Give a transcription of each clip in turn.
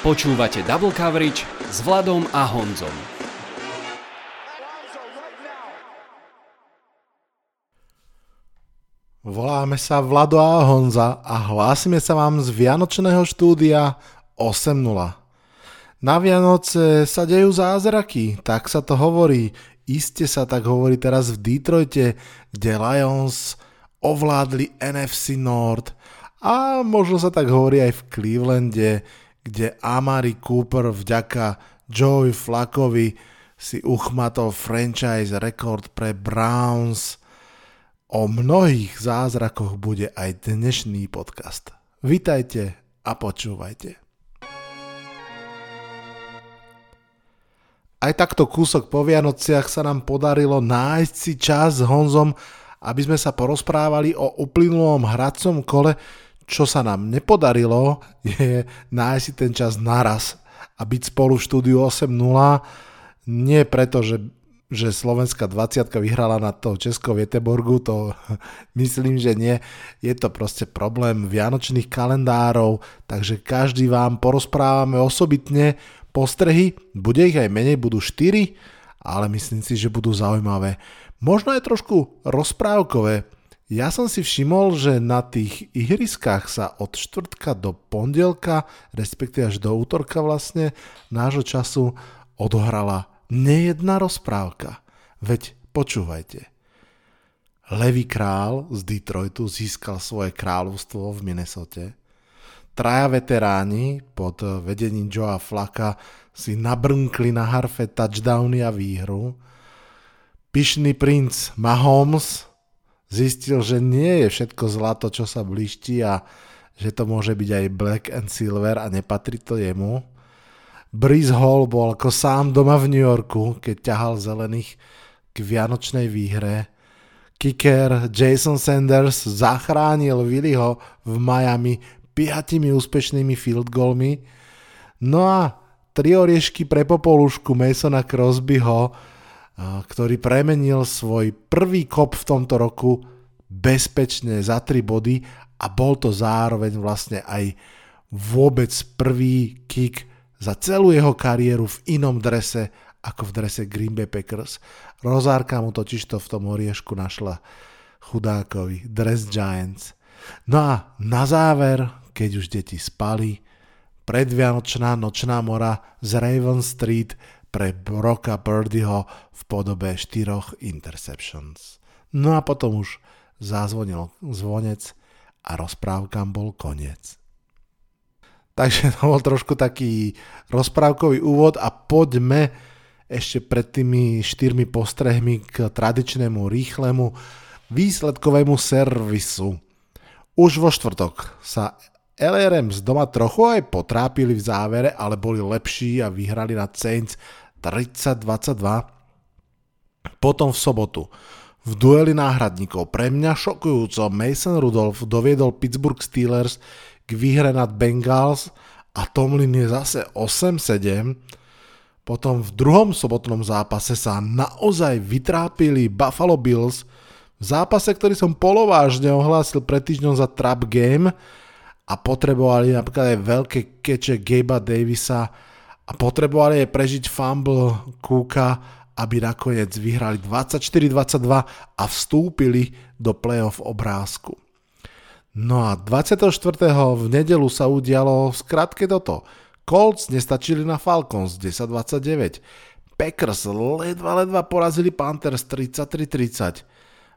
Počúvate Double Coverage s Vladom a Honzom. Voláme sa Vlado a Honza a hlásime sa vám z Vianočného štúdia 8.0. Na Vianoce sa dejú zázraky, tak sa to hovorí. Iste sa tak hovorí teraz v Detroite, kde Lions ovládli NFC Nord a možno sa tak hovorí aj v Clevelande, kde Amari Cooper vďaka Joey Flackovi si uchmatol franchise rekord pre Browns. O mnohých zázrakoch bude aj dnešný podcast. Vitajte a počúvajte. Aj takto kúsok po Vianociach sa nám podarilo nájsť si čas s Honzom, aby sme sa porozprávali o uplynulom hradcom kole, čo sa nám nepodarilo, je nájsť si ten čas naraz a byť spolu v štúdiu 8.0. Nie preto, že, že Slovenská 20 vyhrala na to Česko Vieteborgu, to myslím, že nie. Je to proste problém vianočných kalendárov, takže každý vám porozprávame osobitne postrehy, bude ich aj menej, budú 4, ale myslím si, že budú zaujímavé. Možno aj trošku rozprávkové, ja som si všimol, že na tých ihriskách sa od štvrtka do pondelka, respektíve až do útorka vlastne, nášho času odohrala nejedna rozprávka. Veď počúvajte. Levý král z Detroitu získal svoje kráľovstvo v Minnesote. Traja veteráni pod vedením Joea Flaka si nabrnkli na harfe touchdowny a výhru. Pyšný princ Mahomes zistil, že nie je všetko zlato, čo sa bliští a že to môže byť aj black and silver a nepatrí to jemu. Breeze Hall bol ako sám doma v New Yorku, keď ťahal zelených k vianočnej výhre. Kicker Jason Sanders zachránil Willyho v Miami piatimi úspešnými field goalmi. No a tri oriešky pre popolušku Masona Crosbyho ktorý premenil svoj prvý kop v tomto roku bezpečne za 3 body a bol to zároveň vlastne aj vôbec prvý kick za celú jeho kariéru v inom drese ako v drese Green Bay Packers. Rozárka mu totižto v tom oriešku našla chudákovi Dress Giants. No a na záver, keď už deti spali, predvianočná nočná mora z Raven Street pre Broka Birdieho v podobe štyroch interceptions. No a potom už zazvonil zvonec a rozprávkam bol koniec. Takže to bol trošku taký rozprávkový úvod a poďme ešte pred tými štyrmi postrehmi k tradičnému rýchlemu výsledkovému servisu. Už vo štvrtok sa LRM z doma trochu aj potrápili v závere, ale boli lepší a vyhrali na Saints 30-22. Potom v sobotu v dueli náhradníkov pre mňa šokujúco Mason Rudolph doviedol Pittsburgh Steelers k výhre nad Bengals a Tomlin je zase 8-7. Potom v druhom sobotnom zápase sa naozaj vytrápili Buffalo Bills v zápase, ktorý som polovážne ohlásil pred týždňom za trap game a potrebovali napríklad aj veľké keče Gabe'a Davisa a potrebovali aj prežiť fumble Kúka, aby nakoniec vyhrali 24-22 a vstúpili do playoff obrázku. No a 24. v nedelu sa udialo skratke toto. Colts nestačili na Falcons 10-29. Packers ledva ledva porazili Panthers 33-30.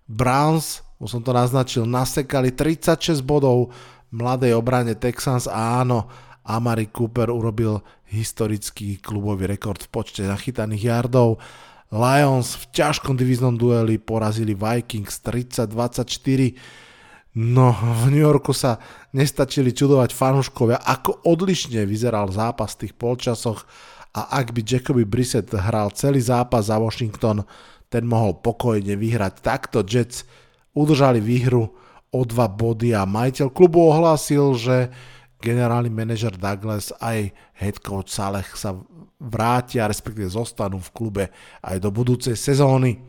Browns, už som to naznačil, nasekali 36 bodov mladej obrane Texans a áno, Amari Cooper urobil historický klubový rekord v počte nachytaných yardov. Lions v ťažkom divíznom dueli porazili Vikings 30-24. No, v New Yorku sa nestačili čudovať fanúškovia, ako odlišne vyzeral zápas v tých polčasoch a ak by Jacoby Brissett hral celý zápas za Washington, ten mohol pokojne vyhrať. Takto Jets udržali výhru o dva body a majiteľ klubu ohlásil, že generálny manažer Douglas aj head coach Saleh sa vrátia, respektíve zostanú v klube aj do budúcej sezóny.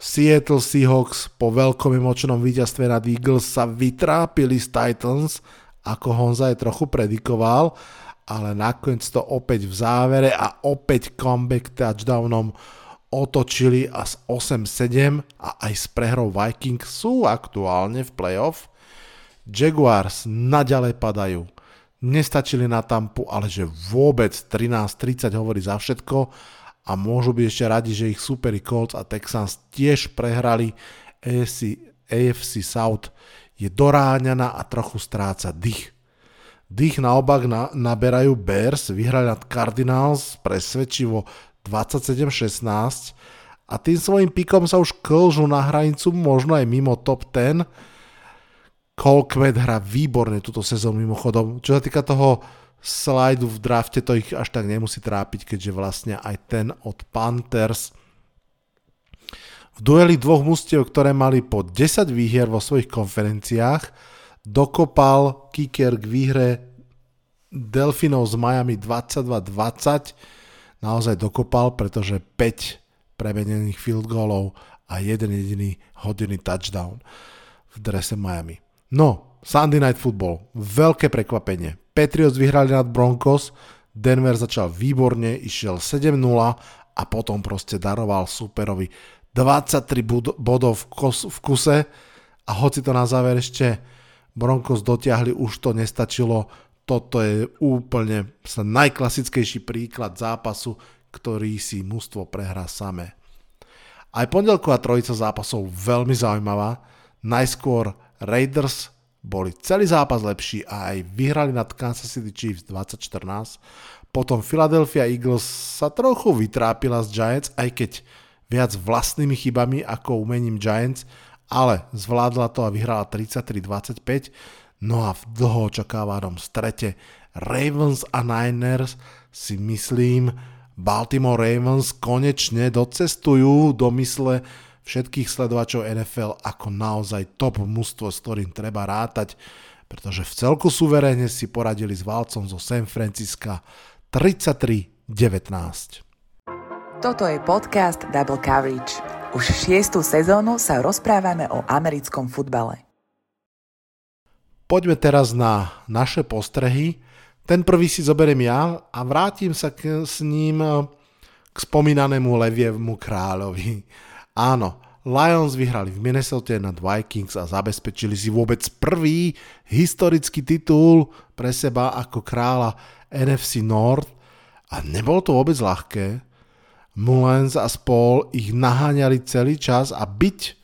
Seattle Seahawks po veľkom emočnom víťazstve nad Eagles sa vytrápili z Titans, ako Honza aj trochu predikoval, ale nakoniec to opäť v závere a opäť comeback touchdownom otočili a z 8-7 a aj s prehrou Vikings sú aktuálne v playoff. Jaguars naďalej padajú. Nestačili na tampu, ale že vôbec 13-30 hovorí za všetko a môžu byť ešte radi, že ich superi Colts a Texans tiež prehrali AFC, AFC South je doráňaná a trochu stráca dých. Dých naopak na, naberajú Bears, vyhrali nad Cardinals presvedčivo 27-16 a tým svojim pikom sa už klžu na hranicu možno aj mimo top 10. Colquitt hrá výborne túto sezónu mimochodom. Čo sa týka toho slajdu v drafte, to ich až tak nemusí trápiť, keďže vlastne aj ten od Panthers v dueli dvoch mustiev, ktoré mali po 10 výhier vo svojich konferenciách, dokopal kicker k výhre Delfinov z Miami 22-20. Naozaj dokopal, pretože 5 premenených field goalov a jeden jediný hodiny touchdown v drese Miami. No, Sunday Night Football, veľké prekvapenie. Patriots vyhrali nad Broncos, Denver začal výborne, išiel 7-0 a potom proste daroval superovi 23 bodov v kuse a hoci to na záver ešte Broncos dotiahli, už to nestačilo. Toto je úplne najklasickejší príklad zápasu, ktorý si mužstvo prehrá samé. Aj pondelková trojica zápasov veľmi zaujímavá. Najskôr Raiders boli celý zápas lepší a aj vyhrali nad Kansas City Chiefs 2014. Potom Philadelphia Eagles sa trochu vytrápila z Giants, aj keď viac vlastnými chybami ako umením Giants, ale zvládla to a vyhrala 33-25. No a v dlho očakávanom strete Ravens a Niners si myslím, Baltimore Ravens konečne docestujú do mysle všetkých sledovačov NFL ako naozaj top mužstvo, s ktorým treba rátať, pretože v celku suverénne si poradili s válcom zo San Francisca 33-19. Toto je podcast Double Coverage. Už šiestu sezónu sa rozprávame o americkom futbale. Poďme teraz na naše postrehy. Ten prvý si zoberiem ja a vrátim sa k, s ním k spomínanému Levievmu kráľovi. Áno, Lions vyhrali v Minnesota nad Vikings a zabezpečili si vôbec prvý historický titul pre seba ako kráľa NFC North a nebolo to vôbec ľahké. Mullens a spol ich naháňali celý čas a byť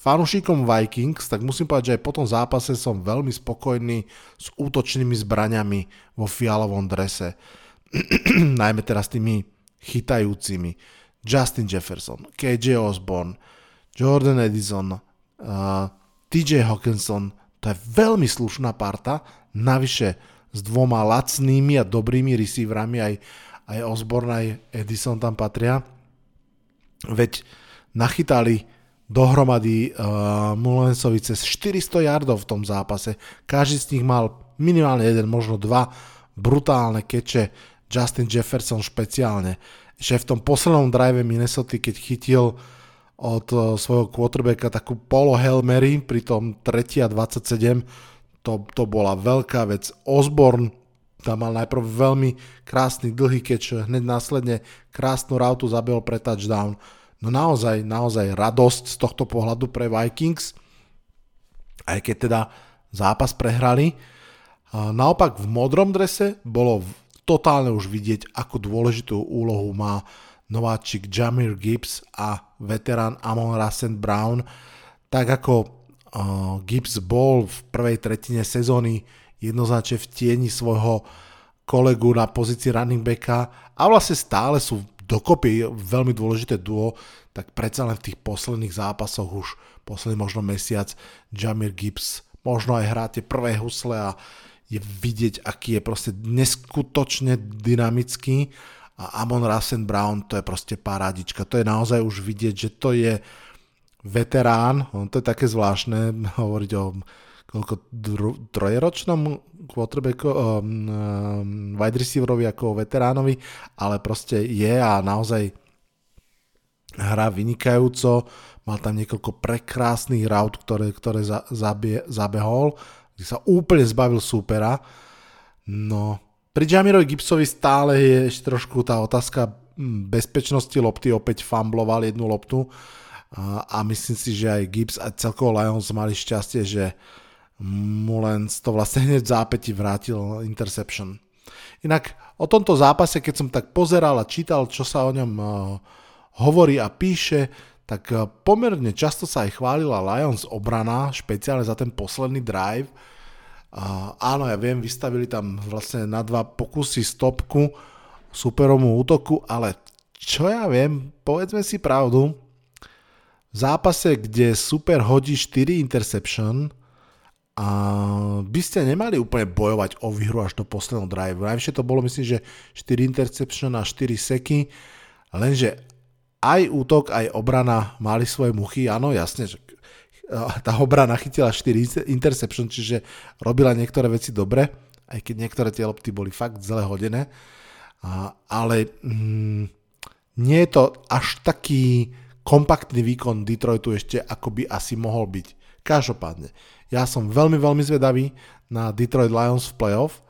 fanúšikom Vikings, tak musím povedať, že aj po tom zápase som veľmi spokojný s útočnými zbraňami vo fialovom drese. Najmä teraz tými chytajúcimi. Justin Jefferson, KJ Osborne, Jordan Edison, uh, TJ Hawkinson, to je veľmi slušná parta, navyše s dvoma lacnými a dobrými receiverami aj aj Osborne, aj Edison tam patria. Veď nachytali dohromady uh, Mullensovi cez 400 yardov v tom zápase. Každý z nich mal minimálne jeden, možno dva brutálne keče. Justin Jefferson špeciálne. Že v tom poslednom drive Minnesota, keď chytil od uh, svojho quarterbacka takú polo Hail Mary pri tom 3 a 27, to, to bola veľká vec. Osborne tam mal najprv veľmi krásny dlhý keč, hneď následne krásnu rautu zabil pre touchdown. No naozaj, naozaj radosť z tohto pohľadu pre Vikings, aj keď teda zápas prehrali. Naopak v modrom drese bolo totálne už vidieť, ako dôležitú úlohu má nováčik Jamir Gibbs a veterán Amon Rassent Brown. Tak ako Gibbs bol v prvej tretine sezóny jednoznačne v tieni svojho kolegu na pozícii running backa a vlastne stále sú dokopy veľmi dôležité duo, tak predsa len v tých posledných zápasoch už posledný možno mesiac Jamir Gibbs možno aj hrá tie prvé husle a je vidieť, aký je proste neskutočne dynamický. A Amon Rasen Brown to je proste parádička. To je naozaj už vidieť, že to je veterán, on to je také zvláštne hovoriť o koľko dru, trojeročnom quarterbacku, um, um, wide receiverovi ako veteránovi, ale proste je a naozaj hrá vynikajúco, mal tam niekoľko prekrásnych raut, ktoré, ktoré za, zabie, zabehol, kde sa úplne zbavil súpera. No, pri Jamirovi Gibsovi stále je ešte trošku tá otázka hm, bezpečnosti lopty, opäť fumbloval jednu loptu a, myslím si, že aj Gibbs a celkovo Lions mali šťastie, že Mullens to vlastne hneď v zápäti vrátil interception. Inak o tomto zápase, keď som tak pozeral a čítal, čo sa o ňom uh, hovorí a píše, tak uh, pomerne často sa aj chválila Lions obrana, špeciálne za ten posledný drive. Uh, áno, ja viem, vystavili tam vlastne na dva pokusy stopku superomu útoku, ale čo ja viem, povedzme si pravdu, v zápase, kde super hodí 4 interception, a by ste nemali úplne bojovať o výhru až do posledného drive. Najvyššie to bolo myslím, že 4 interception a 4 seky, lenže aj útok, aj obrana mali svoje muchy, áno, jasne, že tá obrana chytila 4 interception, čiže robila niektoré veci dobre, aj keď niektoré tie lopty boli fakt zle hodené, ale mm, nie je to až taký kompaktný výkon Detroitu ešte, ako by asi mohol byť. Každopádne, ja som veľmi, veľmi zvedavý na Detroit Lions v playoff.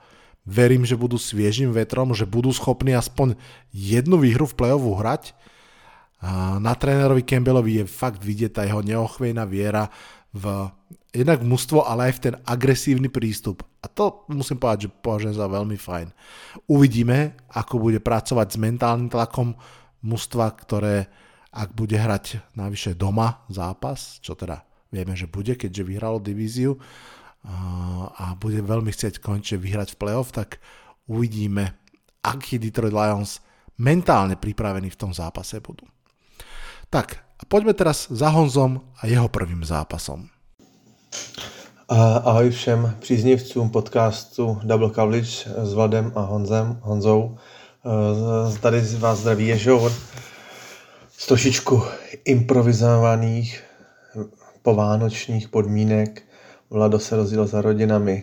Verím, že budú sviežým vetrom, že budú schopní aspoň jednu výhru v playoffu hrať. Na trénerovi Campbellovi je fakt vidieť tá jeho neochvejná viera v jednak mužstvo, ale aj v ten agresívny prístup. A to musím povedať, že považujem za veľmi fajn. Uvidíme, ako bude pracovať s mentálnym tlakom mužstva, ktoré ak bude hrať navyše doma zápas, čo teda Vieme, že bude, keďže vyhralo divíziu a bude veľmi chcieť končite vyhrať v playoff, tak uvidíme, aký Detroit Lions mentálne pripravení v tom zápase budú. Tak, a poďme teraz za Honzom a jeho prvým zápasom. Ahoj všem příznivcům podcastu Double Coverage s Vladem a Honzem, Honzou. E, tady vás zdraví Ježor z trošičku improvizovaných povánočních podmínek. Vlado se rozjel za rodinami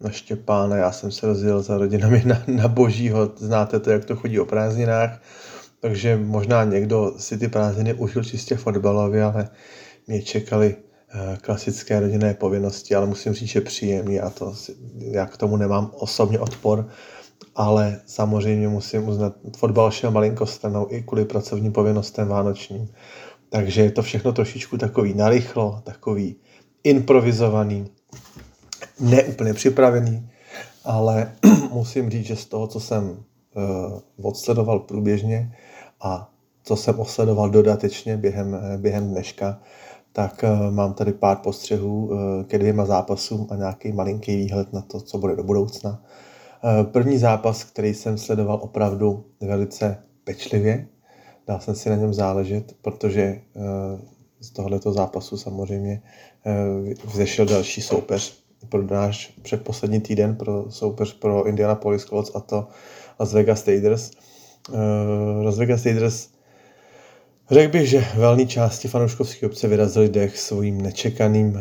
na Štěpána, já jsem se rozjel za rodinami na, na Božího. Znáte to, jak to chodí o prázdninách. Takže možná někdo si ty prázdniny užil čistě fotbalově, ale mě čekali eh, klasické rodinné povinnosti, ale musím říct, že příjemný a to já k tomu nemám osobně odpor, ale samozřejmě musím uznat, fotbal šel malinko stranou i kvůli pracovním povinnostem vánočním. Takže je to všechno trošičku takový narychlo, takový improvizovaný, neúplně připravený, ale musím říct, že z toho, co jsem uh, odsledoval průběžně a co jsem osledoval dodatečně během, během dneška, tak uh, mám tady pár postřehů uh, ke dvěma zápasům a nějaký malinký výhled na to, co bude do budoucna. První zápas, který jsem sledoval opravdu velice pečlivě, dal jsem si na něm záležet, protože eh, z tohoto zápasu samozřejmě eh, vzešel další soupeř pro náš předposlední týden pro soupeř pro Indianapolis Colts a to Las Vegas Raiders. Eh, Las Vegas Raiders Řekl bych, že velní části fanouškovské obce vyrazili dech svým nečekaným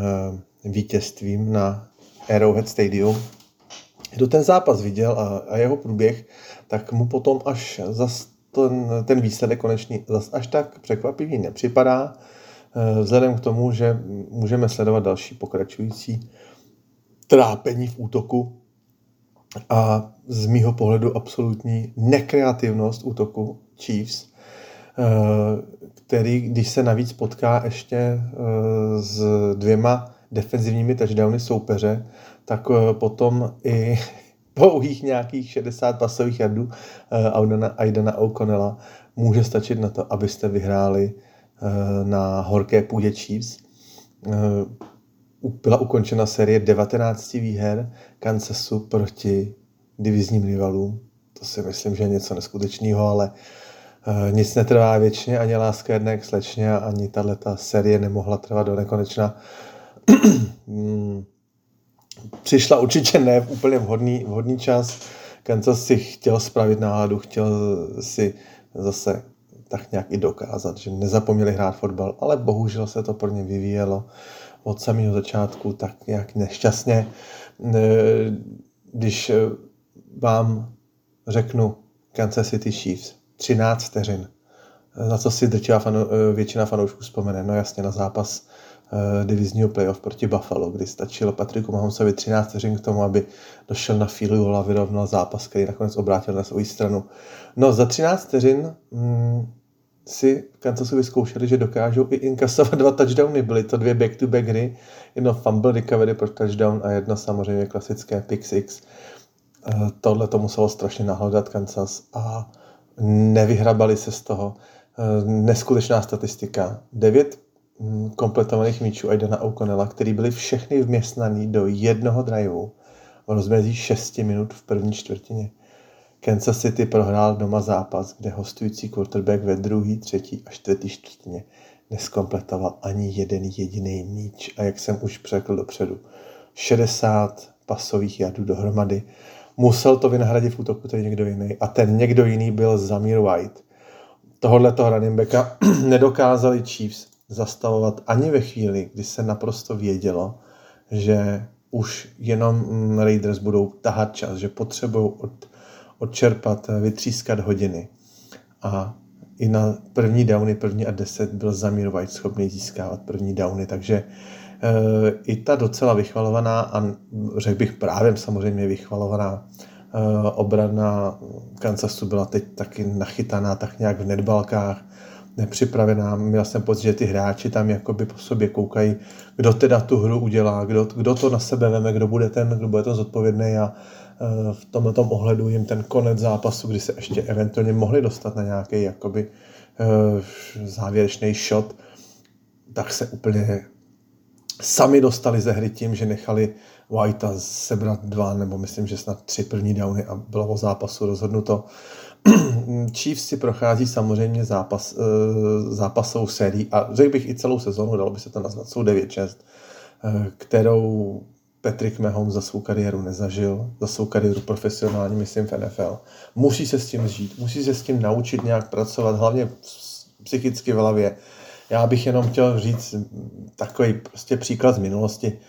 vítězstvím na Arrowhead Stadium. Kdo ten zápas viděl a, a jeho průběh, tak mu potom až zas ten, ten výsledek konečně zase až tak překvapivý nepřipadá, eh, vzhledem k tomu, že můžeme sledovat další pokračující trápení v útoku a z mýho pohledu absolutní nekreativnost útoku Chiefs, eh, který, když se navíc potká ještě eh, s dvěma defenzivními touchdowny soupeře, tak potom i pouhých nějakých 60 pasových jardů Aidana, Aidana O'Connella může stačit na to, abyste vyhráli na horké půdě Chiefs. Uh, byla ukončena série 19 výher Kansasu proti divizním rivalům. To si myslím, že je něco neskutečného, ale uh, nic netrvá věčně, ani láska jedné k slečně, ani tato série nemohla trvat do nekonečna. Hmm přišla určitě ne v úplně vhodný, vhodný čas. Kansas si chtěl spravit náladu, chtěl si zase tak nějak i dokázat, že nezapomněli hrát fotbal, ale bohužel se to pro ně vyvíjelo od samého začátku tak nějak nešťastně. Když vám řeknu Kansas City Chiefs, 13 vteřin, na co si drtivá fanu, většina fanoušků vzpomene, no jasně na zápas divizního playoff proti Buffalo, kdy stačilo Patriku Mahomesovi 13 vteřin k tomu, aby došel na goal a vyrovnal zápas, který nakonec obrátil na svou stranu. No za 13 vteřin mm, si Kansasu vyzkoušeli, že dokážou i inkasovat dva touchdowny. Byly to dvě back-to-back hry, jedno fumble recovery pro touchdown a jedno samozřejmě klasické pick six. Eh, tohle to muselo strašně nahledat Kansas a nevyhrabali se z toho. Eh, neskutečná statistika. Devět hm, kompletovaných míčů Aidana O'Connella, který byly všechny vměstnaný do jednoho driveu v rozmezí 6 minut v první čtvrtině. Kansas City prohrál doma zápas, kde hostující quarterback ve druhý, třetí a čtvrtý čtvrtině neskompletoval ani jeden jediný míč. A jak jsem už řekl dopředu, 60 pasových jadů dohromady. Musel to vynahradit v útoku ten někdo jiný. A ten někdo jiný byl Zamir White. Tohle toho backa nedokázali Chiefs zastavovat ani ve chvíli, kdy se naprosto vědělo, že už jenom Raiders budou tahat čas, že potřebují od odčerpat, eh, vytřískat hodiny. A i na první downy, první a deset byl Zamir White schopný získávat první downy, takže e, i ta docela vychvalovaná a řekl bych právě samozřejmě vychvalovaná e, obrana Kansasu byla teď taky nachytaná tak nějak v nedbalkách, nepřipravená. Měl jsem pocit, že ty hráči tam jakoby po sobě koukají, kdo teda tu hru udělá, kdo, kdo to na sebe veme, kdo bude ten, kdo bude ten zodpovědný a v tomto ohledu jim ten konec zápasu, kdy se ještě eventuálně mohli dostat na nějaký jakoby eh, závěrečný shot, tak se úplně sami dostali ze hry tím, že nechali Whitea sebrat dva, nebo myslím, že snad tři první downy a bylo o zápasu rozhodnuto. Chiefs si prochází samozřejmě zápas, eh, zápasovou sérii a řekl bych i celou sezonu, dalo by se to nazvat, jsou 9-6, kterou Patrick Mahomes za svou kariéru nezažil, za svou kariéru profesionální, myslím v NFL. Musí se s tím žít, musí se s tím naučit nějak pracovat, hlavně psychicky v hlavě. Já bych jenom chtěl říct takový prostě příklad z minulosti.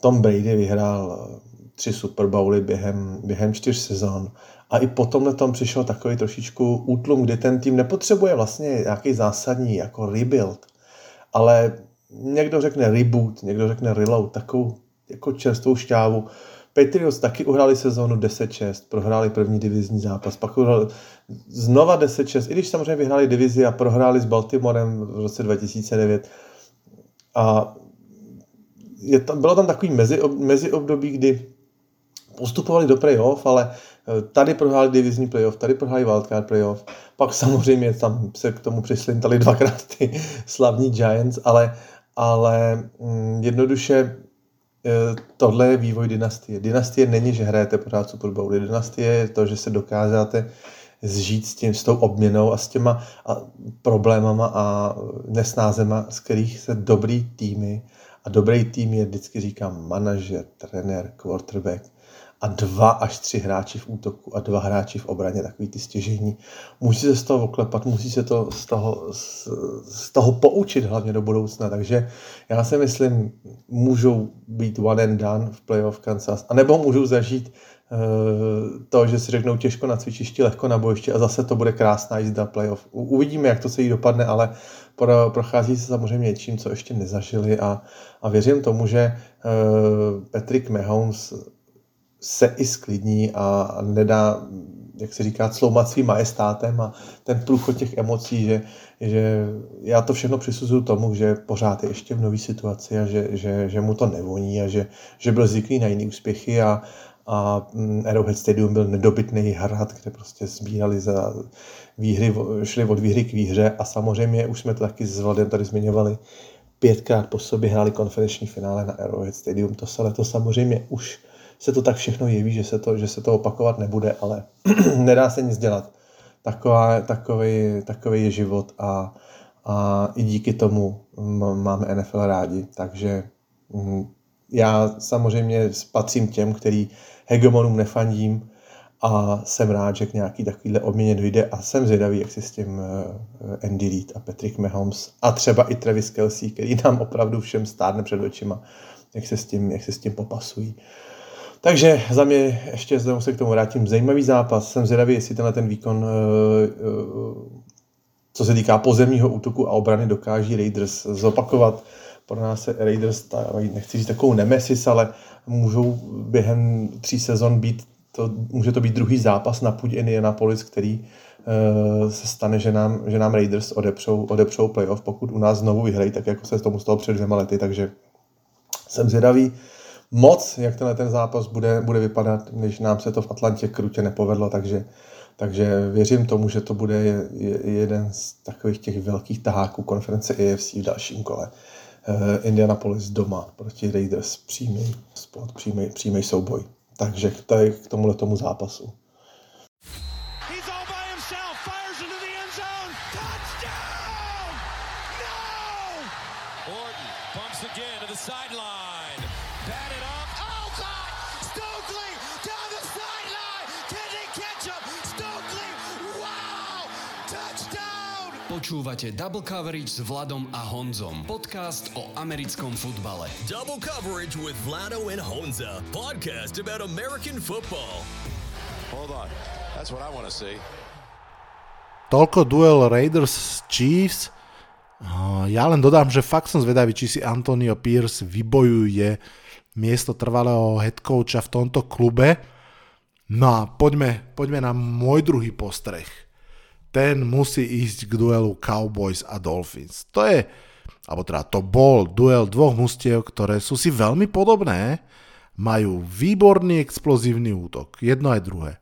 Tom Brady vyhrál eh, tři Super Bowly během, během čtyř sezon a i potom na tom přišel takový trošičku útlum, kdy ten tým nepotřebuje vlastně nějaký zásadní jako rebuild, ale někdo řekne reboot, někdo řekne reload, takovou jako čerstvou šťávu. Patriots taky uhráli sezónu 10-6, prohráli první divizní zápas, pak uhráli znova 10-6, i když samozřejmě vyhráli divizi a prohráli s Baltimorem v roce 2009. A je tam, bylo tam takový mezi, mezi období, kdy postupovali do playoff, ale eh, tady prohráli divizní playoff, tady prohráli wildcard playoff, pak samozřejmě tam se k tomu přislintali dvakrát ty slavní Giants, ale, ale mm, jednoduše tohle je vývoj dynastie. Dynastie není, že hrajete pořád Super Bowl. Dynastie je to, že se dokázáte zžít s tím, s tou obměnou a s těma a problémama a nesnázema, z kterých se dobrý týmy a dobrý tým je, vždycky říkám, manažer, trenér, quarterback, a dva až tři hráči v útoku a dva hráči v obraně, takový ty stěžení. Musí se z toho oklepat, musí se to z toho, z, z toho poučit hlavně do budoucna, takže já si myslím, můžou být one and done v playoff Kansas, anebo můžou zažít uh, to, že si řeknou těžko na cvičišti, lehko na bojišti a zase to bude krásná jízda playoff. Uvidíme, jak to se jí dopadne, ale pro, prochází se samozřejmě něčím, co ještě nezažili a, a věřím tomu, že uh, Patrick Mahomes se i sklidní a nedá, jak se říká, cloumat svým majestátem a ten průchod těch emocí, že, že já to všechno přisuzuju tomu, že pořád je ještě v nové situaci a že, že, že mu to nevoní a že, že byl zvyklý na jiné úspěchy a, a mm, Arrowhead Stadium byl nedobytný hrad, kde prostě sbírali za výhry, šli od výhry k výhře a samozřejmě už jsme to taky s Vladem tady zmiňovali, pětkrát po sobě hráli konferenční finále na Arrowhead Stadium. To se letos samozřejmě už se to tak všechno jeví, že se to, že se to opakovat nebude, ale nedá se nic dělat. Taková, takový, takový je život a, a i díky tomu máme NFL rádi, takže mm, já samozřejmě patřím těm, který hegemonům nefandím a jsem rád, že k nějaký takovýhle obměně dojde a jsem zvědavý, jak si s tím eh, Andy Reid a Patrick Mahomes a třeba i Travis Kelsey, který nám opravdu všem stárne před očima, jak se s tím, jak se s tím popasují. Takže za mě ještě zde se k tomu vrátím. Zajímavý zápas. Jsem zvědavý, jestli tenhle ten výkon, eh, eh, co se týká pozemního útoku a obrany, dokáží Raiders zopakovat. pro nás se Raiders, nechci říct takovou nemesis, ale můžou během tří sezon být, to, může to být druhý zápas na půdě Indianapolis, který uh, se stane, že nám, že nám Raiders odepřou, odepřou playoff, pokud u nás znovu vyhrají, tak jako se tomu stalo před dvěma lety, takže jsem zvědavý moc, jak tenhle ten zápas bude, bude vypadat, když nám se to v Atlantě krutě nepovedlo, takže takže věřím tomu, že to bude jeden z takových těch velkých taháků konference AFC v dalším kole. Eh, Indianapolis doma proti Raiders, přímý spot, přímý, přímý souboj. Takže k tomuhle tomu zápasu. Počúvate Double Coverage s Vladom a Honzom. Podcast o americkom futbale. Double Coverage with Vlado and Honza. Podcast about American football. Hold on. That's what I want to see. Toľko duel Raiders Chiefs. Ja len dodám, že fakt som zvedavý, či si Antonio Pierce vybojuje miesto trvalého head coacha v tomto klube. No a poďme, poďme na môj druhý postreh ten musí ísť k duelu Cowboys a Dolphins. To je, alebo teda to bol duel dvoch mustiev, ktoré sú si veľmi podobné, majú výborný explozívny útok, jedno aj druhé.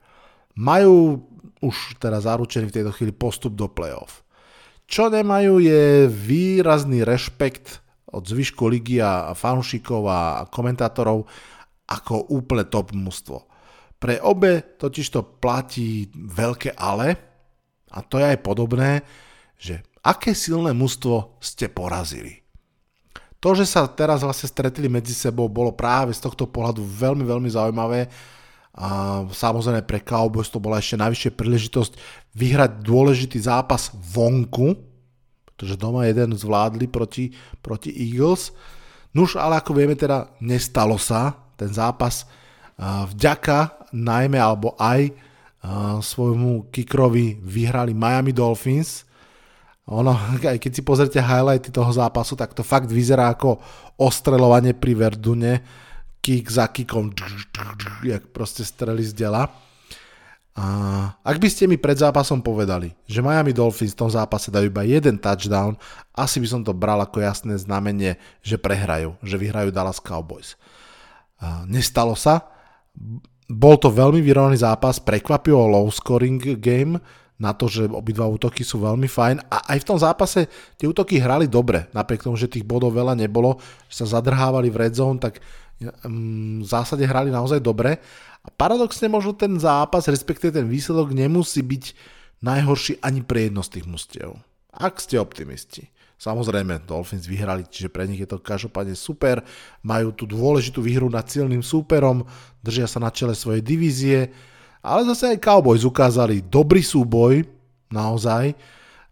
Majú už teda zaručený v tejto chvíli postup do playoff. Čo nemajú je výrazný rešpekt od zvyšku ligy a fanúšikov a komentátorov ako úplne top mužstvo. Pre obe totiž to platí veľké ale, a to je aj podobné, že aké silné mužstvo ste porazili. To, že sa teraz vlastne stretli medzi sebou, bolo práve z tohto pohľadu veľmi, veľmi zaujímavé. A samozrejme pre Cowboys to bola ešte najvyššia príležitosť vyhrať dôležitý zápas vonku, pretože doma jeden zvládli proti, proti Eagles. Nuž, ale ako vieme teda, nestalo sa. Ten zápas vďaka najmä alebo aj svojmu kikrovi vyhrali Miami Dolphins. Ono, aj keď si pozrite highlighty toho zápasu, tak to fakt vyzerá ako ostrelovanie pri Verdune, kick za kickom, jak proste streli z dela. A ak by ste mi pred zápasom povedali, že Miami Dolphins v tom zápase dajú iba jeden touchdown, asi by som to bral ako jasné znamenie, že prehrajú, že vyhrajú Dallas Cowboys. A nestalo sa, bol to veľmi vyrovnaný zápas, prekvapivo low scoring game, na to, že obidva útoky sú veľmi fajn a aj v tom zápase tie útoky hrali dobre, napriek tomu, že tých bodov veľa nebolo, že sa zadrhávali v red zone, tak um, v zásade hrali naozaj dobre a paradoxne možno ten zápas, respektíve ten výsledok nemusí byť najhorší ani pre jedno z tých mustiev. Ak ste optimisti. Samozrejme, Dolphins vyhrali, čiže pre nich je to každopádne super. Majú tú dôležitú výhru nad silným súperom, držia sa na čele svojej divízie, ale zase aj Cowboys ukázali dobrý súboj, naozaj.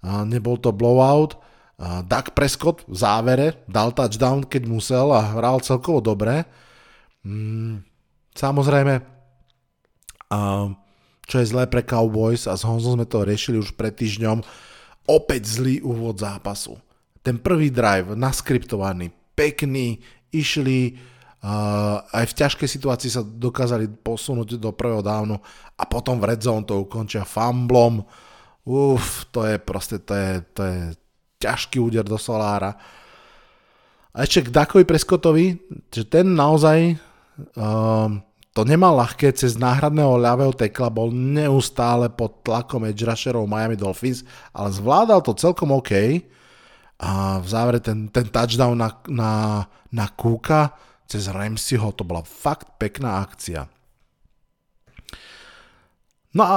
Nebol to blowout. Doug Prescott v závere dal touchdown, keď musel a hral celkovo dobre. Mm, samozrejme, čo je zlé pre Cowboys a s Honzom sme to riešili už pred týždňom, opäť zlý úvod zápasu ten prvý drive naskriptovaný, pekný, išli uh, aj v ťažkej situácii sa dokázali posunúť do prvého dávnu a potom v red zone to ukončia fumblom. Uf, to je proste, to je, to je ťažký úder do solára. A ešte k Dakovi Preskotovi, že ten naozaj uh, to nemal ľahké, cez náhradného ľavého tekla bol neustále pod tlakom edge rusherov Miami Dolphins, ale zvládal to celkom OK a v závere ten, ten touchdown na, na, na Kúka cez Ramseyho, to bola fakt pekná akcia. No a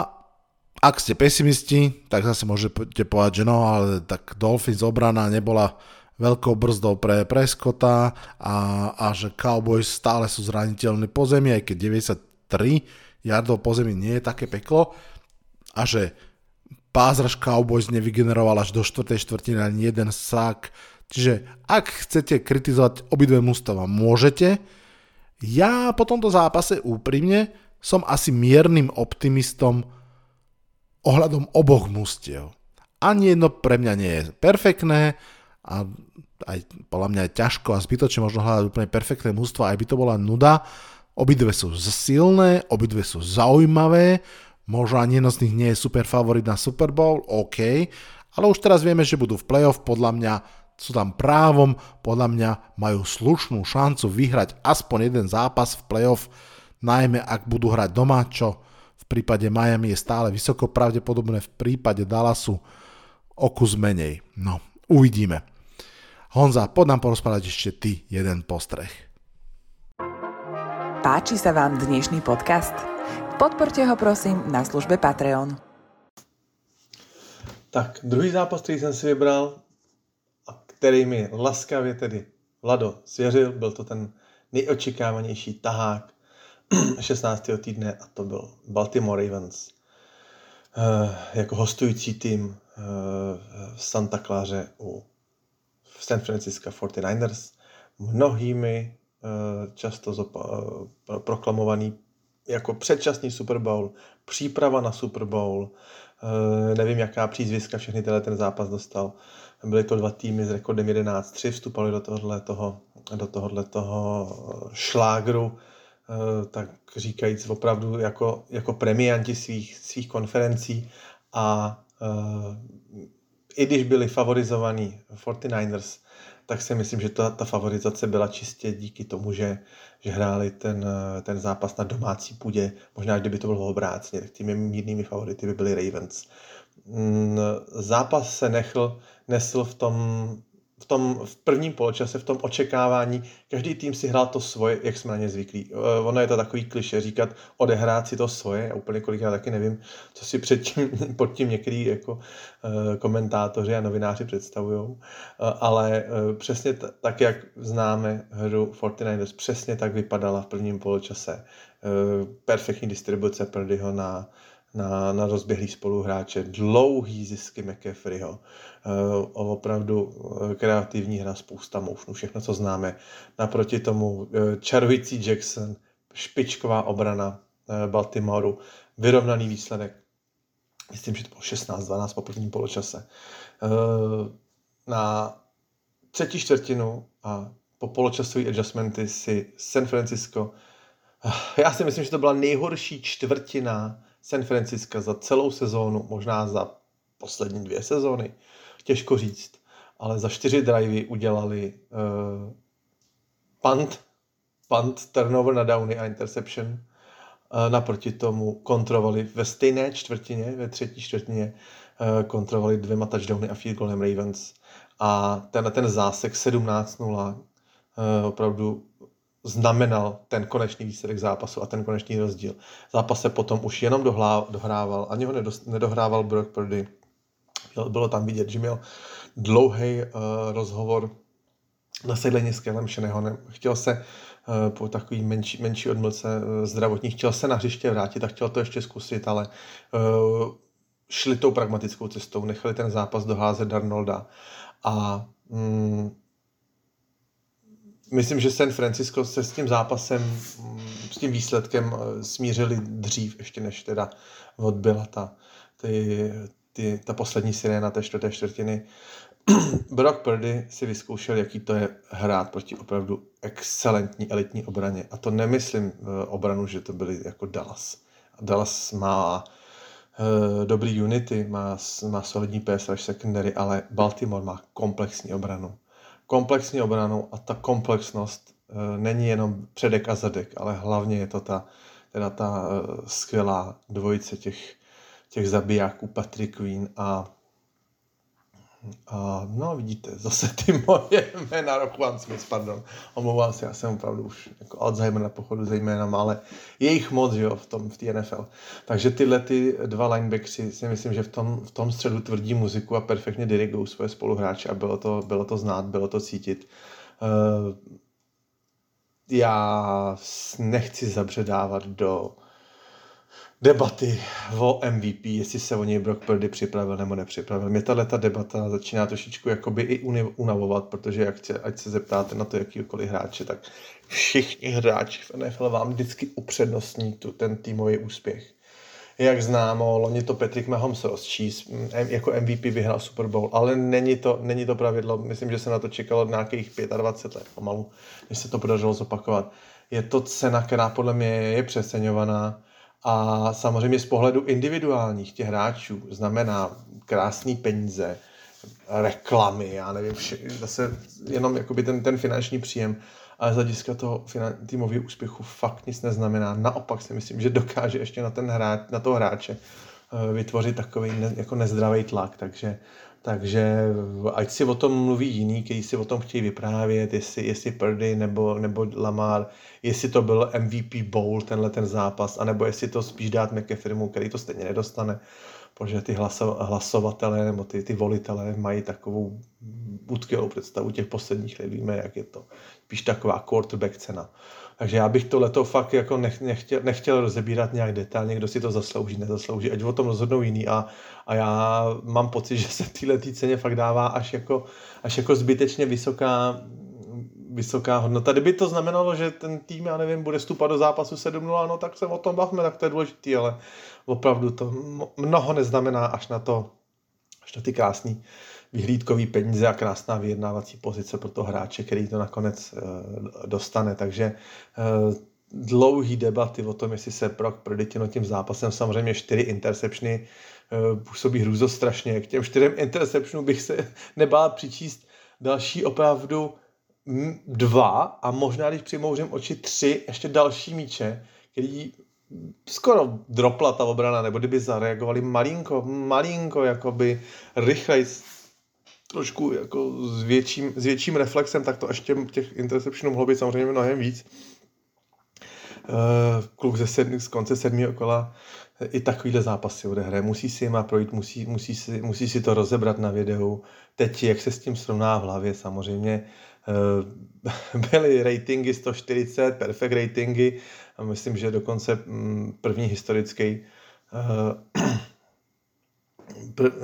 ak ste pesimisti, tak zase môžete povedať, že no, ale tak Dolphins obrana nebola veľkou brzdou pre Prescota a, a že Cowboys stále sú zraniteľní po zemi, aj keď 93 yardov po zemi nie je také peklo a že Pázraž Cowboys nevygeneroval až do 4. štvrtiny ani jeden sak. Čiže ak chcete kritizovať obidve mústava, môžete. Ja po tomto zápase úprimne som asi miernym optimistom ohľadom oboch mústiev. Ani jedno pre mňa nie je perfektné a aj podľa mňa je ťažko a zbytočne možno hľadať úplne perfektné mústva, aj by to bola nuda. Obidve sú silné, obidve sú zaujímavé, možno ani jedno z nich nie je super favorit na Super Bowl, OK, ale už teraz vieme, že budú v playoff, podľa mňa sú tam právom, podľa mňa majú slušnú šancu vyhrať aspoň jeden zápas v playoff, najmä ak budú hrať doma, čo v prípade Miami je stále vysoko pravdepodobné, v prípade Dallasu o kus menej. No, uvidíme. Honza, poď nám porozprávať ešte ty jeden postreh. Páči sa vám dnešný podcast? Podporte ho prosím na službe Patreon. Tak, druhý zápas, který jsem si vybral a který mi laskavě tedy Vlado svěřil, byl to ten nejočekávanější tahák 16. týdne a to byl Baltimore Ravens. Uh, jako hostující tým uh, v Santa Cláře u San Francisco 49ers. Mnohými uh, často zopa- proklamovaný jako předčasný Super Bowl, příprava na Super Bowl, uh, nevím, jaká přízviska všechny tenhle ten zápas dostal. Byly to dva týmy s rekordem 11-3, vstupali do tohohle toho, do tohohle toho šlágru Eh, tak říkajíc opravdu jako, jako premianti svých, svých konferencí a i když byli favorizovaní 49ers, tak si myslím, že ta, ta favorizace byla čistě díky tomu, že, že hráli ten, ten zápas na domácí půdě. Možná, kdyby to bylo obrácně, tak těmi mírnými favority by byly Ravens. Mm, zápas se nechl, nesl v tom v tom v prvním poločase, v tom očekávání, každý tým si hrál to svoje, jak jsme na ně zvyklí. Eh, ono je to takový kliše říkat, odehrát si to svoje, já úplně kolikrát taky nevím, co si předtím, pod tím některý jako uh, komentátoři a novináři představují, uh, ale přesně t- tak, jak známe hru 49ers, přesně tak vypadala v prvním poločase. Perfektní distribuce Purdyho na na, na rozběhlý spoluhráče, dlouhý zisky McCaffreyho, uh, opravdu eh, kreativní hra, spousta motionů, všechno, co známe. Naproti tomu uh, čarující Jackson, špičková obrana uh, Baltimoru, vyrovnaný výsledek. Myslím, že to bylo 16-12 po prvním poločase. Na třetí čtvrtinu a po poločasové adjustmenty si San Francisco já si myslím, že to byla nejhorší čtvrtina San Francisco za celou sezónu, možná za poslední dvě sezóny, těžko říct, ale za čtyři drivey udělali uh, punt, punt, turnover na downy a interception. Uh, naproti tomu kontrolovali ve stejné čtvrtině, ve třetí čtvrtině, uh, kontrolovali dvěma touchdowny a field goalem Ravens. A ten, ten zásek 17-0 uh, opravdu znamenal ten konečný výsledek zápasu a ten konečný rozdíl. Zápas se potom už jenom dohlá, dohrával, ani ho nedohrával Brock Purdy. Bylo tam vidět, že měl dlouhý uh, rozhovor na sedleně s Kelem Šenehonem. Chtěl se uh, po takový menší, menší odmlce uh, zdravotní, chtěl se na hřiště vrátit a chtěl to ještě zkusit, ale uh, šli tou pragmatickou cestou, nechali ten zápas doházet Darnolda a mm, myslím, že San Francisco se s tím zápasem, s tím výsledkem eh, smířili dřív, ještě než teda odbyla ta, ty, ty, ta poslední sirena té čtvrté čtvrtiny. Brock Purdy si vyzkoušel, jaký to je hrát proti opravdu excelentní elitní obraně. A to nemyslím eh, obranu, že to byly jako Dallas. Dallas má uh, dobrý unity, má, má solidní PS rush secondary, ale Baltimore má komplexní obranu komplexní obranu a ta komplexnost e, není jenom předek a zadek, ale hlavně je to ta, teda ta e, skvělá dvojice těch, těch zabijáků Patrick Queen a a no vidíte, zase ty moje jména Rokuan Smith, pardon, omlouvám se, já jsem opravdu už jako Alzheimer na pochodu zejména, ale je jich moc, jo, v tom, v té NFL. Takže tyhle ty dva linebackři si myslím, že v tom, v tom středu tvrdí muziku a perfektně dirigují svoje spoluhráče a bylo to, bylo to znát, bylo to cítit. Uh, já nechci zabředávat do debaty o MVP, jestli se o něj Brock Purdy připravil nebo nepřipravil. Mě tahle ta debata začíná trošičku jakoby i unavovat, protože jak chce, ať se zeptáte na to jakýkoliv hráče, tak všichni hráči v NFL vám vždycky upřednostní tu, ten týmový úspěch. jak známo, loni to Patrick Mahomes rozčíst, jako MVP vyhrál Super Bowl, ale není to, není to pravidlo. Myslím, že se na to čekalo nějakých 25 let pomalu, než se to podařilo zopakovat. Je to cena, která podle mě je přeceňovaná a samozřejmě z pohledu individuálních těch hráčů znamená krásný peníze, reklamy, já nevím, vše, zase jenom jakoby ten, ten finanční příjem, ale z hlediska toho týmového úspěchu fakt nic neznamená. Naopak si myslím, že dokáže ještě na, ten hráč, na toho hráče eh, vytvořit takový ne, jako nezdravý tlak, takže takže ať si o tom mluví jiný, kteří si o tom chtějí vyprávět, jestli, jestli Purdy nebo, nebo Lamar, jestli to byl MVP Bowl, tenhle ten zápas, anebo jestli to spíš dát McAfeemu, který to stejně nedostane protože ty hlaso, hlasovatelé nebo ty, ty volitelé mají takovou utkvělou představu těch posledních let, víme, jak je to. Spíš taková quarterback cena. Takže já bych tohleto fakt jako nech, nechtěl, nechtěl rozebírat nějak detailně, kdo si to zaslouží, nezaslouží, ať o tom rozhodnou jiný a, a já mám pocit, že se tyhle ceně fakt dává až jako, až jako zbytečně vysoká, vysoká hodnota. Kdyby to znamenalo, že ten tým, já nevím, bude stupat do zápasu 7-0, no tak se o tom bavme, tak to je důležité, ale opravdu to mnoho neznamená až na to, až na ty krásné vyhlídkový peníze a krásná vyjednávací pozice pro toho hráče, který to nakonec uh, dostane. Takže uh, dlouhý debaty o tom, jestli se Prok proditino tím zápasem, samozřejmě čtyři interceptiony uh, působí hrůzostrašně. K těm čtyřem interceptionům bych se nebál přičíst další opravdu dva a možná, když přimouřím oči, tři ještě další míče, který skoro dropla ta obrana, nebo kdyby zareagovali malinko, malinko, jakoby rychleji, trošku jako s větším, s větším reflexem, tak to ještě těch interceptionů mohlo být samozřejmě mnohem víc. Uh, kluk ze sedmi, z konce sedmého kola i takovýhle zápasy odehraje. Musí si jima projít, musí, musí, si, musí si to rozebrat na videu. Teď, jak se s tím srovná v hlavě, samozřejmě uh, byly ratingy 140, perfect ratingy, a myslím, že dokonce mm, první historický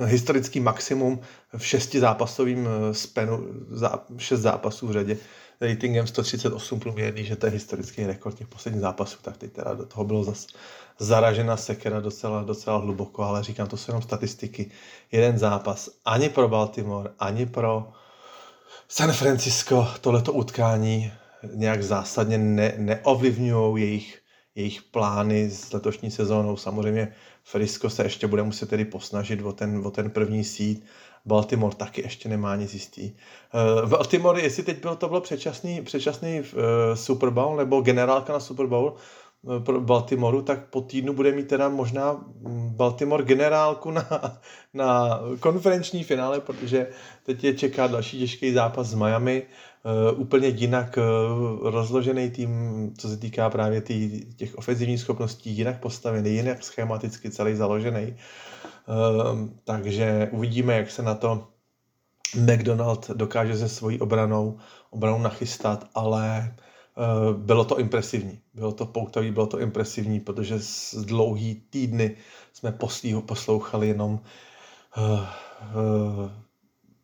historický maximum v šesti zápasovým eh, spenu, šest zápasů v řadě, ratingem 138 průměrný, že to je historický rekord těch posledních zápasů, tak teď teda do toho bylo zas zaražena sekera docela, docela hluboko, ale říkám, to jsou jenom statistiky. Jeden zápas ani pro Baltimore, ani pro San Francisco tohleto utkání nějak zásadně ne, neovlivňují jejich, jejich plány s letošní sezónou. Samozřejmě Frisco se ještě bude muset tedy posnažit o ten, o ten první síd. Baltimore taky ještě nemá nic jistý. Baltimore, jestli teď bylo, to bylo předčasný, předčasný uh, Super Bowl nebo generálka na Super Bowl, pro Baltimoru, tak po týdnu bude mít teda možná mm, Baltimore generálku na, na konferenční finále, protože teď je čeká další těžký zápas s Miami. Uh, úplně jinak uh, rozložený tým, co se týká právě tý, těch ofenzivních schopností, jinak postavený, jinak schematicky celý založený. Uh, takže uvidíme, jak se na to McDonald dokáže se svojí obranou, obranou nachystat, ale uh, Eh, bylo to impresivní. Bylo to poutavý, bylo to impresivní, protože z dlouhý týdny jsme poslouchali jenom uh, uh,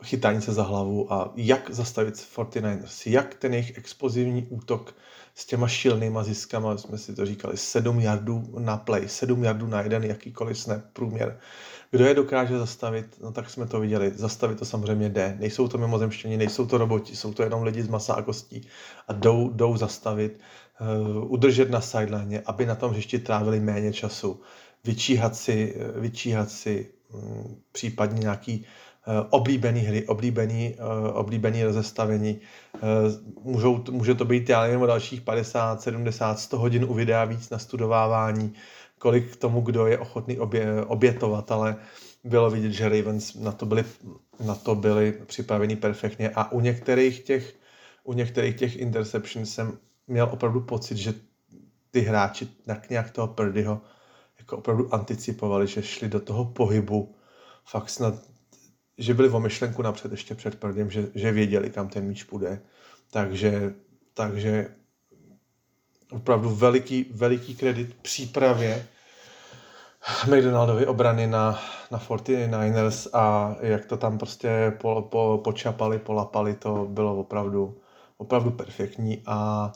chytání se za hlavu a jak zastavit 49ers, jak ten jejich explozivní útok s těma šilnýma ziskama, jsme si to říkali, 7 yardů na play, 7 yardů na jeden jakýkoliv snap průměr. Kdo je dokáže zastavit, no tak jsme to viděli. Zastavit to samozřejmě jde. Nejsou to mimozemštění, nejsou to roboti, jsou to jenom lidi z masa a kostí a jdou, jdou zastavit, uh, udržet na sideline, aby na tom hřišti trávili méně času, vyčíhat si, vyčíhat si um, případně nějaký uh, oblíbený hry, oblíbený, oblíbený rozestavení. Můžou, může to být, já nevím, o dalších 50, 70, 100 hodin u videa víc na studovávání, kolik tomu, kdo je ochotný obě, obětovat, ale bylo vidět, že Ravens na to byli, na to byli připraveni perfektně a u některých těch, u některých těch interceptions jsem měl opravdu pocit, že ty hráči tak nějak toho Purdyho jako opravdu anticipovali, že šli do toho pohybu fakt snad, že byli o myšlenku napřed ještě před Purdym, že, že věděli, kam ten míč půjde. Takže, takže opravdu veliký, veliký kredit přípravě McDonaldovy obrany na, na 49ers a jak to tam prostě po, po, počapali, polapali, to bylo opravdu, opravdu perfektní a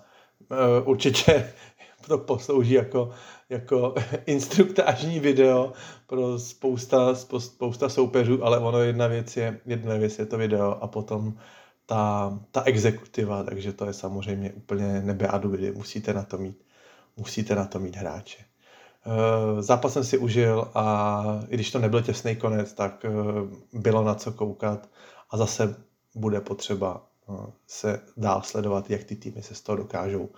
uh, určitě to poslouží jako, jako instruktážní video pro spousta, spousta soupeřů, ale ono jedna věc je, jedna věc je to video a potom ta, ta exekutiva, takže to je samozřejmě úplně nebe a duby, musíte na to mít, musíte na to mít hráče. Uh, zápas jsem si užil a i když to nebyl těsný konec, tak uh, bylo na co koukat a zase bude potřeba uh, se dál sledovat, jak ty týmy se z toho dokážou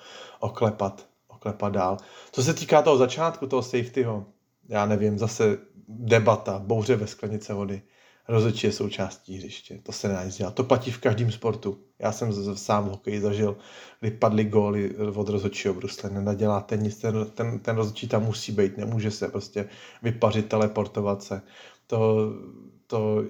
oklepat, oklepat dál. Co se týká toho začátku, toho safetyho, já nevím, zase debata, bouře ve sklenice vody rozhodčí je součástí hřiště. To se nedá nic dělat. To platí v každém sportu. Já jsem sám v hokeji zažil, kdy padly góly od rozhodčího brusle. Nenaděláte nic, ten, ten, ten rozhodčí tam musí být, nemůže se prostě vypařit, teleportovat se. To, to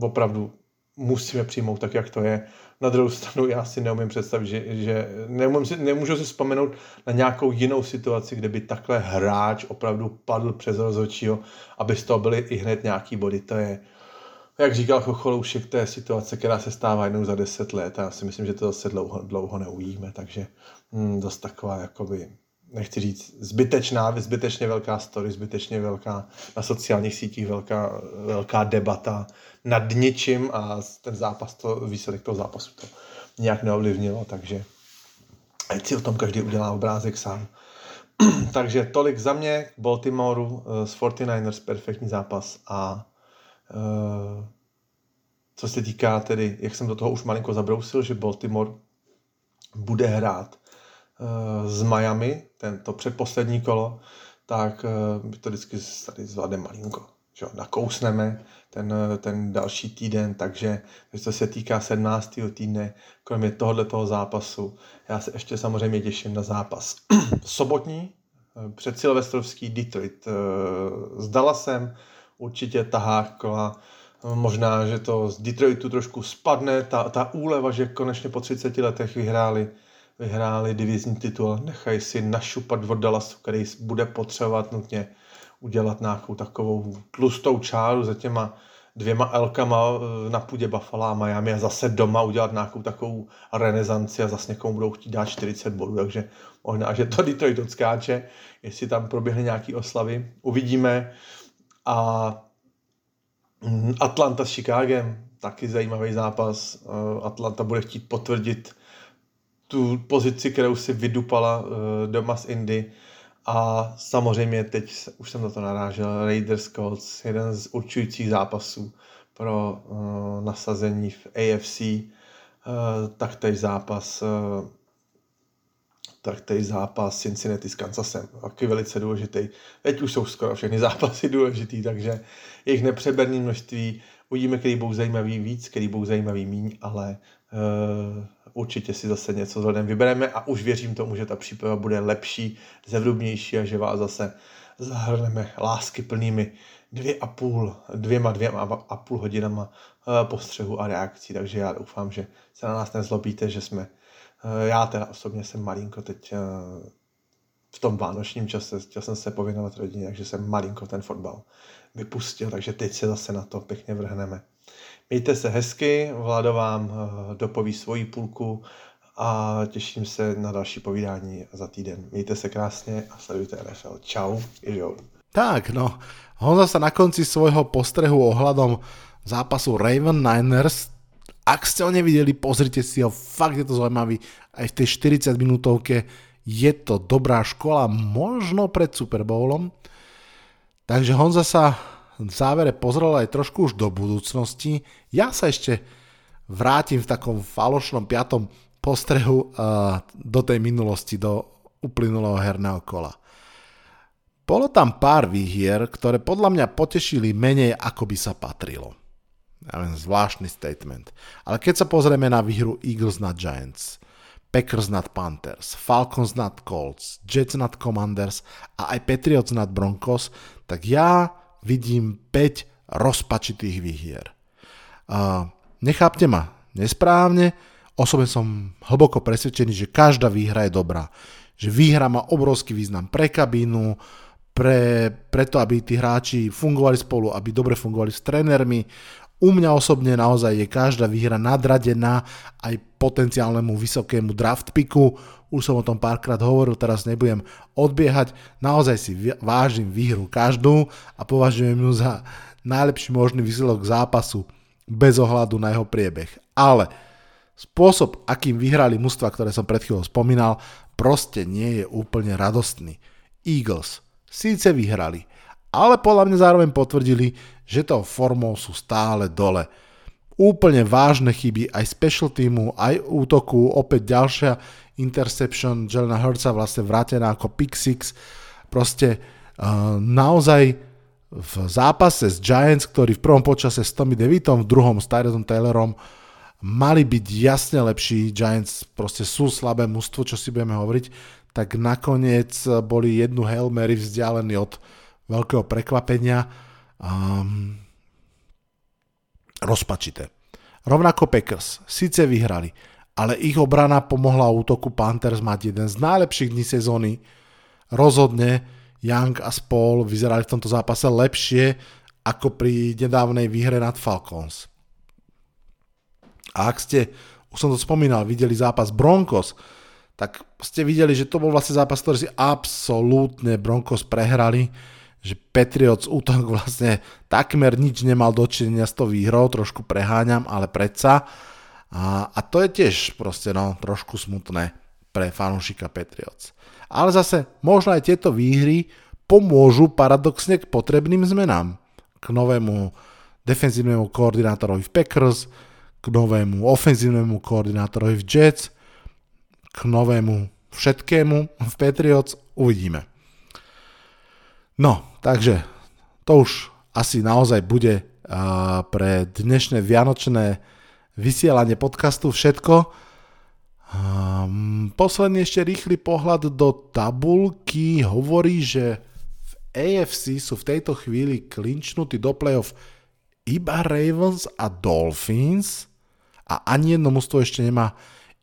opravdu musíme přijmout tak, jak to je. Na druhou stranu já si neumím představit, že, že neumím si, nemůžu si vzpomenout na nějakou jinou situaci, kde by takhle hráč opravdu padl přes rozhodčího, aby z toho byly i hned nějaký body. To je, jak říkal Chocholoušek, to je situace, která se stává jednou za deset let a já si myslím, že to zase dlouho, dlouho neuvidíme, takže hm, dost taková, jakoby, nechci říct, zbytečná, zbytečně velká story, zbytečně velká na sociálních sítích velká, velká debata nad ničím a ten zápas, to, výsledek toho zápasu to nějak neovlivnilo, takže ať si o tom každý udělá obrázek sám. takže tolik za mě Baltimoreu z eh, 49ers, perfektní zápas a co se týká tedy, jak jsem do toho už malinko zabrousil, že Baltimore bude hrát z Miami, tento předposlední kolo, tak by to vždycky tady zvládne malinko. Že nakousneme ten, ten další týden, takže co se týká 17. týdne, kromě tohohle toho zápasu, já se ještě samozřejmě těším na zápas sobotní, před Silvestrovský Detroit. Zdala jsem, určitě tahá kola. Možná, že to z Detroitu trošku spadne, ta, ta úleva, že konečně po 30 letech vyhráli, vyhráli divizní titul, nechají si našupat od Dallasu, který bude potřebovat nutně udělat nějakou takovou tlustou čáru za těma dvěma Elkama eh, na půdě Buffalo a Miami a zase doma udělat nějakou takovou renesanci a zase někomu budou chtít dát 40 bodů, takže možná, že to Detroit odskáče, jestli tam proběhne nějaký oslavy. Uvidíme. A mm, Atlanta s Chicagem, taky zajímavý zápas. Eh, Atlanta bude chtít potvrdit tu pozici, kterou si vydupala eh, doma z Indy. A samozřejmě teď, už jsem na to narážel, Raiders Colts, jeden z určujících zápasů pro uh, nasazení v AFC, uh, taktéž zápas tak tady zápas Cincinnati s Kansasem, taky velice důležitý. Teď už jsou skoro všechny zápasy důležitý, takže jejich nepřeberné množství. Uvidíme, který budou zajímavý víc, který budou zajímavý míň, ale uh, určitě si zase něco vzhledem vybereme a už věřím tomu, že ta příprava bude lepší, zevrubnější a že vás zase zahrneme lásky plnými dvě a půl, dvěma, dvěma a půl hodinama uh, postřehu a reakcí, takže já doufám, že se na nás nezlobíte, že jsme Eh, já teda osobně jsem malinko teď eh, v tom vánočním čase, chtěl jsem se pověnovat rodině, takže jsem malinko ten fotbal vypustil, takže teď se zase na to pěkně vrhneme. Mějte se hezky, Vlado vám eh, dopoví svoji půlku a těším se na další povídání za týden. Mějte se krásně a sledujte NFL. Čau, Ježou. Tak, no, Honza sa na konci svojho postrehu ohľadom zápasu Raven Niners ak ste ho nevideli, pozrite si ho, fakt je to zaujímavý. Aj v tej 40 minútovke je to dobrá škola, možno pred Super Bowlom. Takže Honza sa v závere pozrel aj trošku už do budúcnosti. Ja sa ešte vrátim v takom falošnom piatom postrehu uh, do tej minulosti, do uplynulého herného kola. Bolo tam pár výhier, ktoré podľa mňa potešili menej, ako by sa patrilo viem, zvláštny statement. Ale keď sa pozrieme na výhru Eagles nad Giants, Packers nad Panthers, Falcons nad Colts, Jets nad Commanders a aj Patriots nad Broncos, tak ja vidím 5 rozpačitých výhier. Uh, nechápte ma nesprávne, osobne som hlboko presvedčený, že každá výhra je dobrá. Že výhra má obrovský význam pre kabínu, pre, preto, aby tí hráči fungovali spolu, aby dobre fungovali s trénermi, U mňa osobne naozaj je každá výhra nadradená aj potenciálnemu vysokému draft piku. Už som o tom párkrát hovoril, teraz nebudem odbiehať. Naozaj si vážim výhru každú a považujem ju za najlepší možný výsledok zápasu bez ohľadu na jeho priebeh. Ale spôsob, akým vyhrali mužstva, ktoré som pred chvíľou spomínal, proste nie je úplne radostný. Eagles síce vyhrali, ale podľa mňa zároveň potvrdili, že tou formou sú stále dole. Úplne vážne chyby aj special týmu, aj útoku, opäť ďalšia interception Jelena Hurtsa vlastne vrátená ako pick six. Proste uh, naozaj v zápase s Giants, ktorý v prvom počase s Tommy Devitom, v druhom s Tyrodom Taylorom mali byť jasne lepší, Giants proste sú slabé mužstvo, čo si budeme hovoriť, tak nakoniec boli jednu Hail Mary vzdialení od veľkého prekvapenia um, rozpačité. Rovnako Packers síce vyhrali, ale ich obrana pomohla útoku Panthers mať jeden z najlepších dní sezóny. Rozhodne Young a spol vyzerali v tomto zápase lepšie ako pri nedávnej výhre nad Falcons. A ak ste, už som to spomínal, videli zápas Broncos, tak ste videli, že to bol vlastne zápas, ktorý si absolútne Broncos prehrali že Patriots útok vlastne takmer nič nemal dočinenia s tou výhrou, trošku preháňam, ale predsa. A, a to je tiež proste no, trošku smutné pre fanúšika Patriots. Ale zase možno aj tieto výhry pomôžu paradoxne k potrebným zmenám. K novému defenzívnemu koordinátorovi v Packers, k novému ofenzívnemu koordinátorovi v Jets, k novému všetkému v Patriots uvidíme. No, takže to už asi naozaj bude pre dnešné vianočné vysielanie podcastu všetko. Posledný ešte rýchly pohľad do tabulky hovorí, že v AFC sú v tejto chvíli klinčnutí do playoff iba Ravens a Dolphins a ani jedno mústvo ešte nemá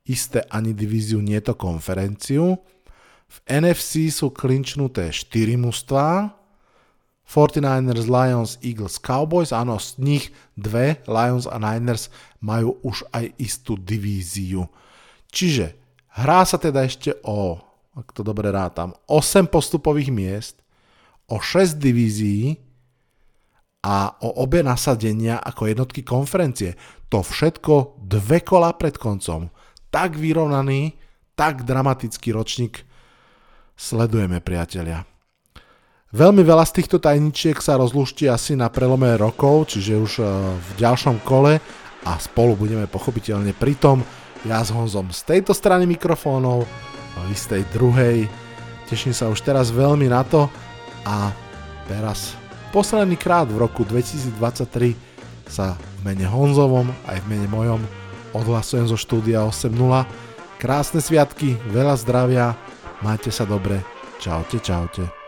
isté ani divíziu, nie to konferenciu. V NFC sú klinčnuté 4 mužstva, 49ers, Lions, Eagles, Cowboys, áno, z nich dve, Lions a Niners, majú už aj istú divíziu. Čiže hrá sa teda ešte o, ak to dobre rátam, 8 postupových miest, o 6 divízií a o obe nasadenia ako jednotky konferencie. To všetko dve kola pred koncom. Tak vyrovnaný, tak dramatický ročník sledujeme, priatelia. Veľmi veľa z týchto tajničiek sa rozluští asi na prelome rokov, čiže už e, v ďalšom kole a spolu budeme pochopiteľne pritom. Ja s Honzom z tejto strany mikrofónov, vy z tej druhej. Teším sa už teraz veľmi na to a teraz posledný krát v roku 2023 sa v mene Honzovom aj v mene mojom odhlasujem zo štúdia 8.0. Krásne sviatky, veľa zdravia, Majte sa dobre. Čaute, čaute.